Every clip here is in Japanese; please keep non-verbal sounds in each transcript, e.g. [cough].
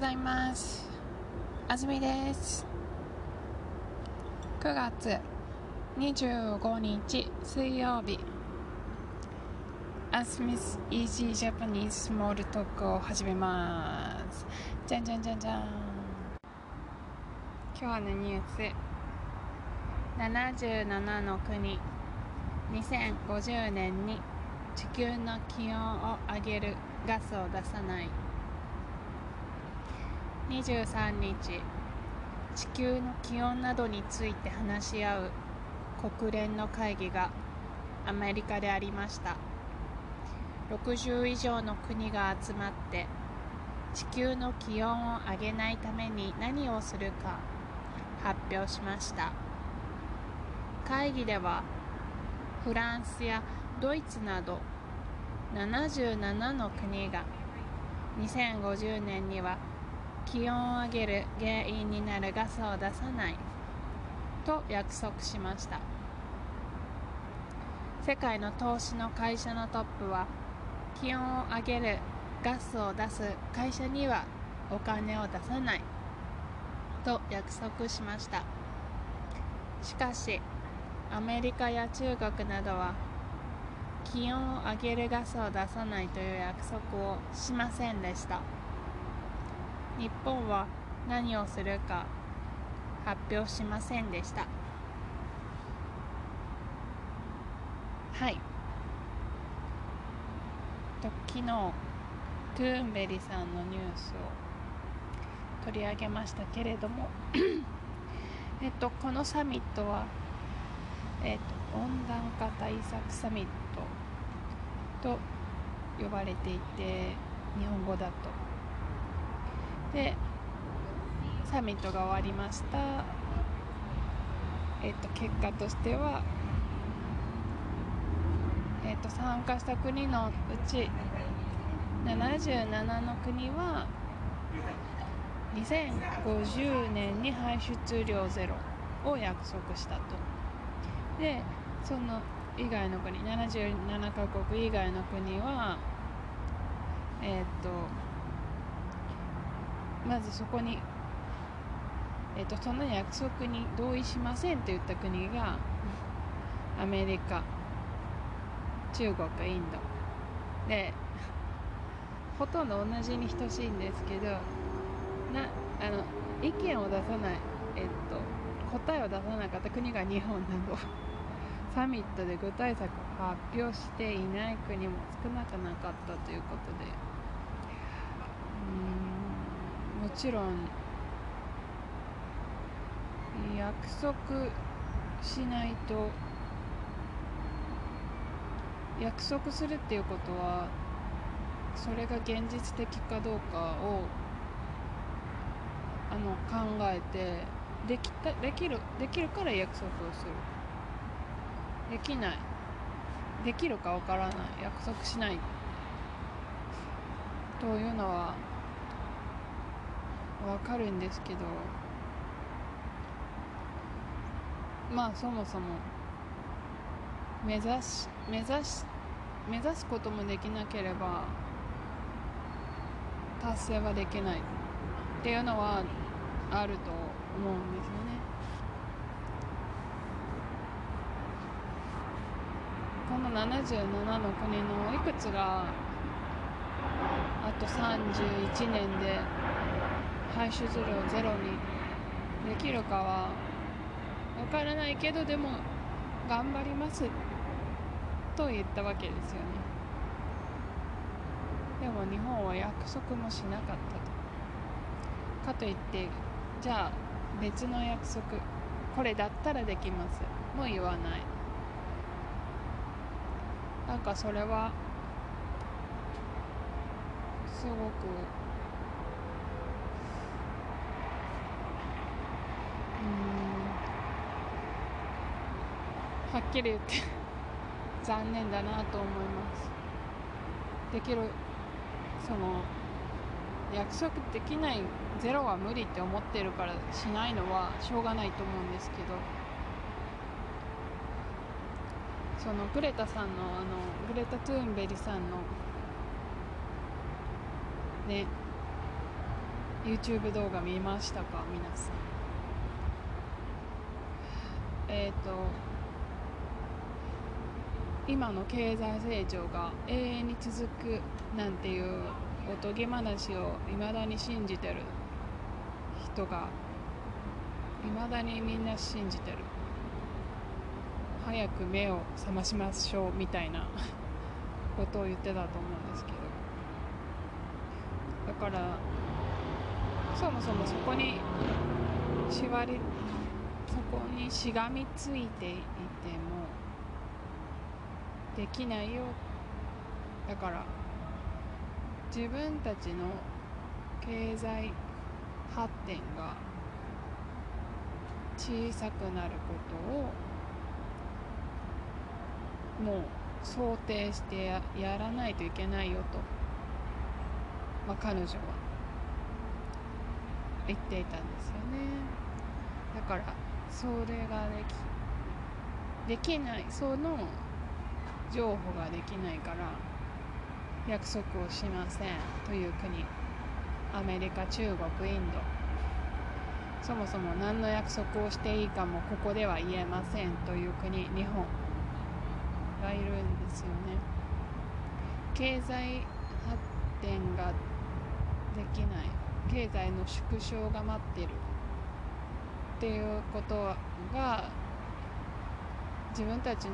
ざいます。あずみです。9月25日水曜日。アスミスイージージャパニーズスモールトークを始めます。じゃんじゃんじゃんじゃん。今日のニュース。77の国。2050年に地球の気温を上げる。ガスを出さない。23日地球の気温などについて話し合う国連の会議がアメリカでありました。60以上の国が集まって地球の気温を上げないために何をするか発表しました。会議ではフランスやドイツなど77の国が2050年には気温を上げる原因になるガスを出さない。と約束しました。世界の投資の会社のトップは気温を上げるガスを出す会社にはお金を出さない。と約束しました。しかしアメリカや中国などは気温を上げるガスを出さないという約束をしませんでした。日本は何をするか発表しませんでした。はい。と昨日トゥーンベリさんのニュースを取り上げましたけれども [coughs] えっとこのサミットはえっと温暖化対策サミットと呼ばれていて日本語だと。でサミットが終わりました。えっと結果としてはえっと参加した国のうち77の国は2050年に排出量ゼロを約束したと。でその以外の国77カ国以外の国はえっとまずそこに、えーと、その約束に同意しませんと言った国がアメリカ中国インド。でほとんど同じに等しいんですけどなあの意見を出さない、えっと、答えを出さなかった国が日本など。[laughs] サミットで具体策を発表していない国も少なくなかったということでうんもちろん約束しないと約束するっていうことはそれが現実的かどうかをあの考えてできたできるできるから約束をする。できない。できるかわからない。約束しない。というのはわかるんですけどまあそもそも目指し目指し目指すこともできなければ達成はできないっていうのはあると思うんですよね。この77の国のいくつがあと31年で排出量ゼロにできるかはわからないけどでも頑張りますと言ったわけですよね。でも日本は約束もしなかったと。かといってじゃあ別の約束これだったらできます。も言わない。なんかそれはすごくはっきり言って残念だなと思います。できるその約束できないゼロは無理って思ってるからしないのはしょうがないと思うんですけど。そのグレタさんのあのグレタ・トゥーンベリさんのね YouTube 動画見ましたか？皆さん。え、ー、と今の経済成長が永遠に続くなんていうおとぎ話をいまだに信じてる人がいまだにみんな信じてる早く目を覚ましましょうみたいな [laughs] ことを言ってたと思うんですけど。だからそもそもそこに縛りこにしがみついていてもできないよだから自分たちの経済発展が小さくなることをもう想定してやらないといけないよと、まあ、彼女は言っていたんですよね。だからそれができできないその譲歩ができないから約束をしませんという国。アメリカ中国インド。そもそも何の約束をしていいかもここでは言えませんという国。日本がいるんですよね。経済発展ができない。経済の縮小が待ってる。っていうことが自分たちの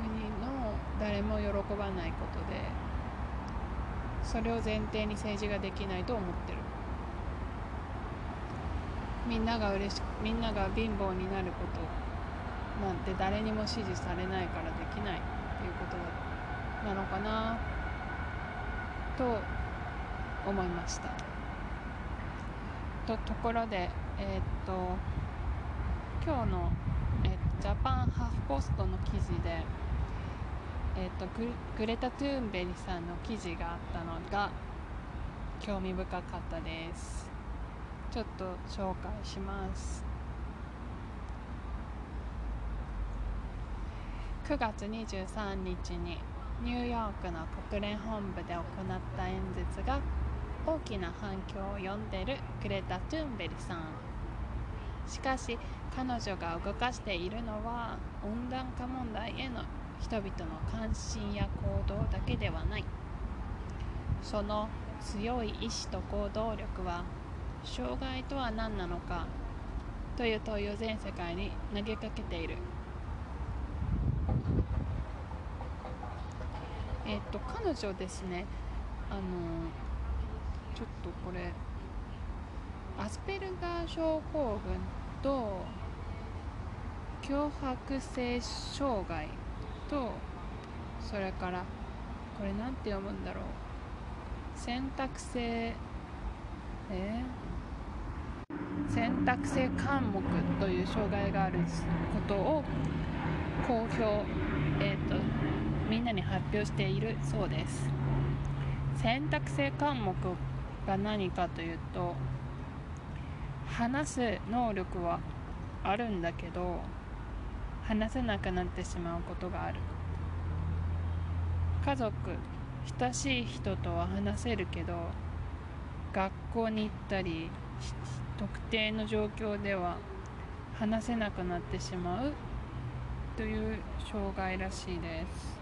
国の誰も喜ばないことでそれを前提に政治ができないと思ってる。みんなが嬉しみんなが貧乏になることなんて誰にも支持されないからできないっていうことなのかなと思いました。とところでえー、っと今日の、えー、ジャパンハーフポストの記事でえーと、とグレタ・トゥーンベリさんの記事があったのが興味深かったです。ちょっと紹介します。9月23日にニューヨークの国連本部で行った演説が大きな反響を呼んでるグレタ・トゥーンベリさん。しかし彼女が動かしているのは温暖化問題への人々の関心や行動だけではない。その強い意志と行動力は障害とは何なのか。という問いを全世界に投げかけている。えっと彼女ですね。あのちょっとこれアスペルガー症候群と強迫性障害とそれからこれなんて読むんだろう。選択性えー、選択性科目という障害があることを公表、えーと、みんなに発表しているそうです。選択性科目が何かというと話す能力はあるんだけど話せなくなってしまうことがある。家族親しい人とは話せるけど学校に行ったり特定の状況では話せなくなってしまうという障害らしいです。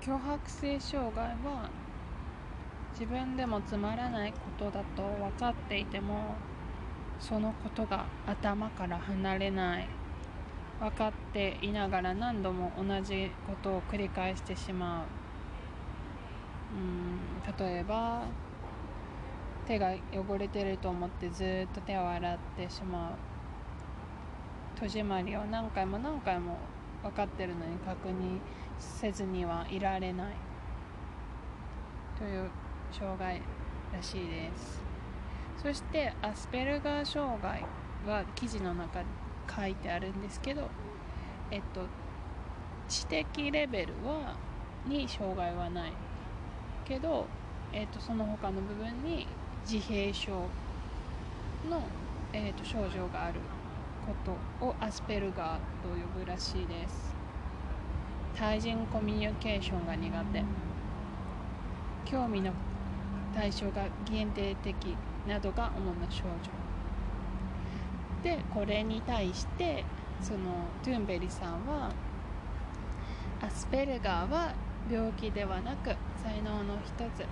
強迫性障害は自分でもつまらないことだと分かっていてもそのことが頭から離れない。分かっていながら何度も同じことを繰り返してしまう。うん例えば手が汚れてると思ってずっと手を洗ってしまう。戸締まりを何回も何回も分かってるのに確認せずにはいられない。という障害らしいです。そしてアスペルガー障害は記事の中に書いてあるんですけど、えっと、知的レベルはに障害はないけど、えっと、その他の部分に自閉症の、えっと、症状があることをアスペルガーと呼ぶらしいです。対人コミュニケーションが苦手。興味の対象が限定的などが主な症状。でこれに対してそのトゥンベリさんはアスペルガーは病気ではなく才能の一つ。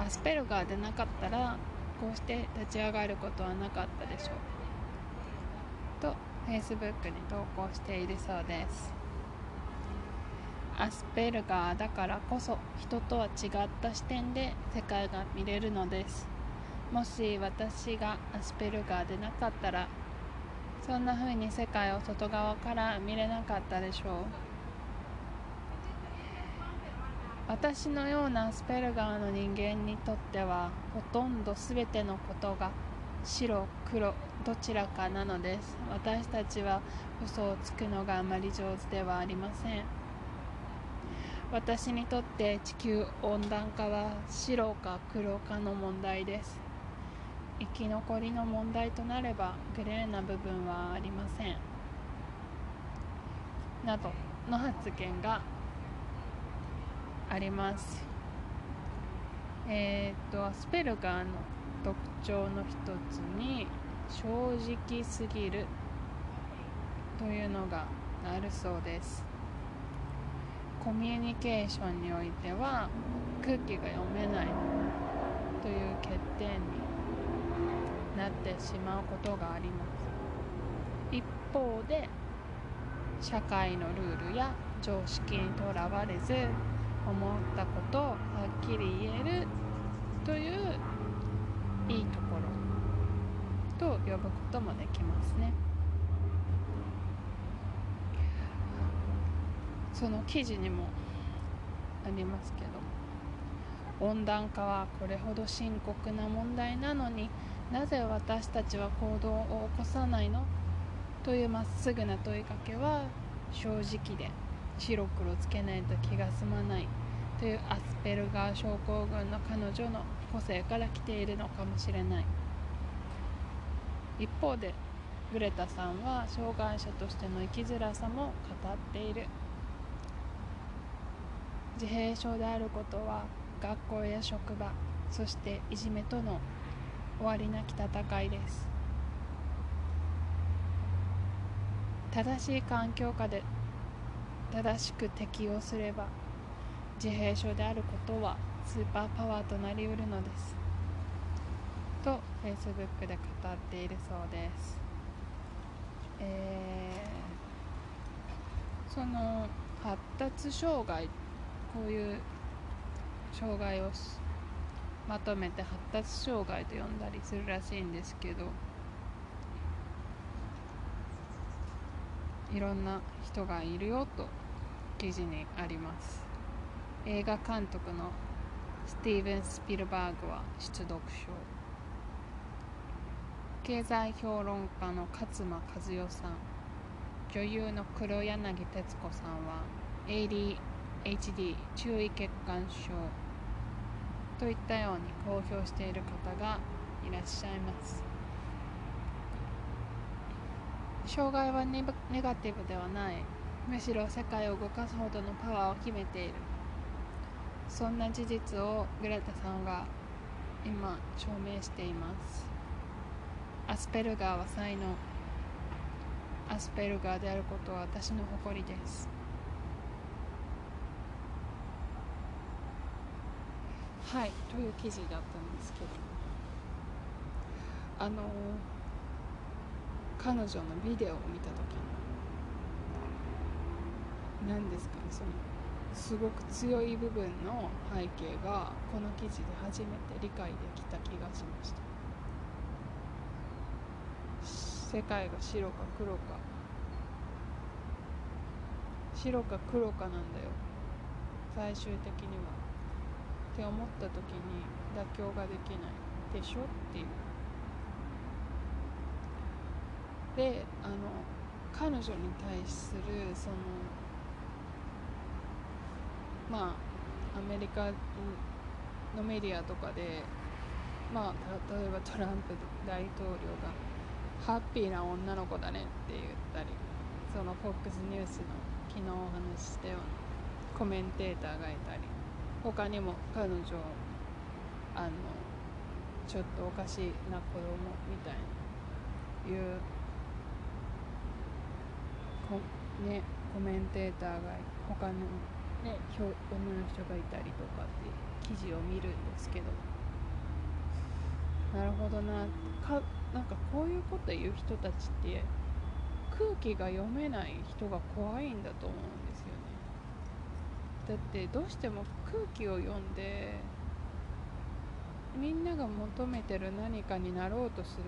アスペルガーでなかったらこうして立ち上がることはなかったでしょう。と Facebook に投稿しているそうです。アスペルガーだからこそ人とは違った視点で世界が見れるのです。もし私がアスペルガーでなかったらそんな風に世界を外側から見れなかったでしょう。私のようなアスペルガーの人間にとってはほとんど全てのことが白黒どちらかなのです。私たちは嘘をつくのがあまり上手ではありません。私にとって地球温暖化は白か黒かの問題です。生き残りの問題となればグレーな部分はありません。などの発言があります。えっ、とアスペルガーの特徴の一つに正直すぎるというのがあるそうです。コミュニケーションにおいては空気が読めないという欠点になってしまうことがあります。一方で社会のルールや常識にとらわれず思ったことをはっきり言えるといういいところと呼ぶこともできますね。その記事にもありますけど温暖化はこれほど深刻な問題なのになぜ私たちは行動を起こさないの？というまっすぐな問いかけは正直で白黒つけないと気が済まない。というアスペルガー症候群の彼女の個性から来ているのかもしれない。一方でグレタさんは障害者としての生きづらさも語っている。自閉症であることは学校や職場そしていじめとの終わりなき戦いです。正しい環境下で正しく適応すれば自閉症であることはスーパーパワーとなりうるのです。と Facebook で語っているそうです。えー、その発達障害こういう障害をまとめて発達障害と呼んだりするらしいんですけどいろんな人がいるよと記事にあります。映画監督のスティーブン・スピルバーグは出読賞経済評論家の勝間和代さん。女優の黒柳徹子さんは AD HD 注意欠陥症といったように公表している方がいらっしゃいます。障害はネガティブではない。むしろ世界を動かすほどのパワーを秘めている。そんな事実をグレタさんが今証明しています。アスペルガーは才能。アスペルガーであることは私の誇りです。はいという記事だったんですけど。あの彼女のビデオを見た時に何ですかねそのすごく強い部分の背景がこの記事で初めて理解できた気がしました。世界が白か黒か。白か黒かなんだよ。最終的には。って思った時に妥協ができないでしょっていうであの彼女に対するそのまあアメリカのメディアとかでまあ例えばトランプ大統領がハッピーな女の子だねって言ったりその FOX ニュースの昨日お話ししたようなコメンテーターがいたり。他にも彼女あのちょっとおかしな子供みたいないうこ、ね、コメンテーターが他の、ね、女の人がいたりとかって記事を見るんですけど。なるほどなかなんかこういうこと言う人たちって空気が読めない人が怖いんだと思うんですだってどうしても空気を読んでみんなが求めてる何かになろうとする。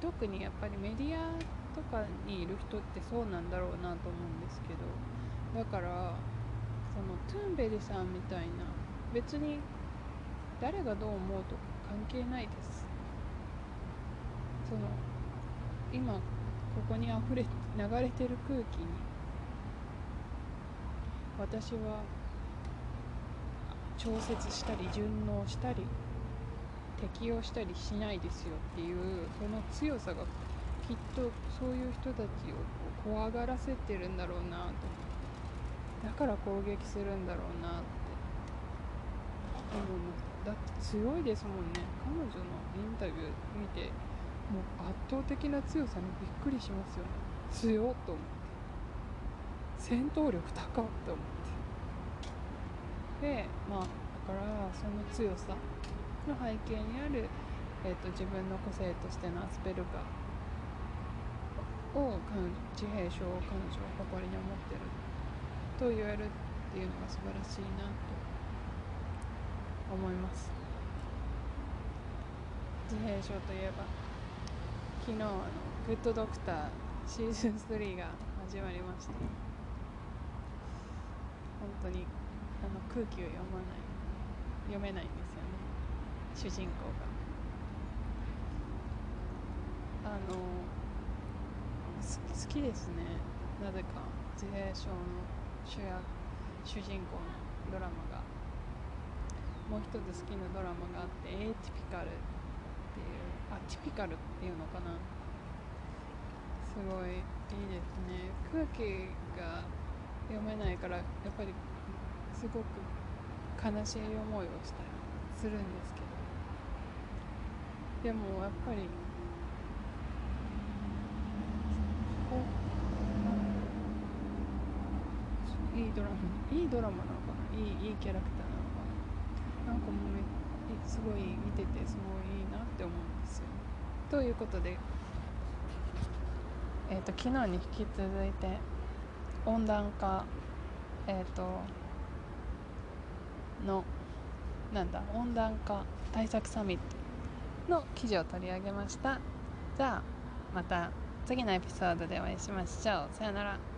特にやっぱりメディアとかにいる人ってそうなんだろうなと思うんですけど。だからそのトゥンベリさんみたいな別に誰がどう思うとか関係ないです。その今ここに溢れ流れてる空気に。私は調節したり順応したり適応したりしないですよっていうその強さがきっとそういう人たちを怖がらせてるんだろうなと。だから攻撃するんだろうなって。思いますだって。強いですもんね。彼女のインタビュー見てもう圧倒的な強さにびっくりしますよね。強っと思って戦闘力高っと思って。でまあだからその強さの背景にある、えーと、自分の個性としてのアスペルガーを自閉症を彼女は誇りに思ってると言えるっていうのが素晴らしいなと思います。自閉症といえば昨日あの「グッドドクター」シーズン3が始まりました。本当にあの空気を読まない読めないんですよね。主人公が。あの好きですね。なぜか。自閉症の主役主人公のドラマが。もう一つ好きなドラマがあって「エイティピカル」っていうあティピカルっていうのかな。すごいいいですね。空気が読めないからやっぱりすごく悲しい思いをしたりするんですけど。でもやっぱりいいドラマいいドラマなのかないいいいキャラクターなのかな。なんかもうすごい見ててす。ごいいいなって思うんですよ。ということでえっ、ー、と昨日に引き続いて。温暖化えっ、ー、とのなんだ温暖化対策サミットの記事を取り上げました。じゃあまた次のエピソードでお会いしましょう。さよなら。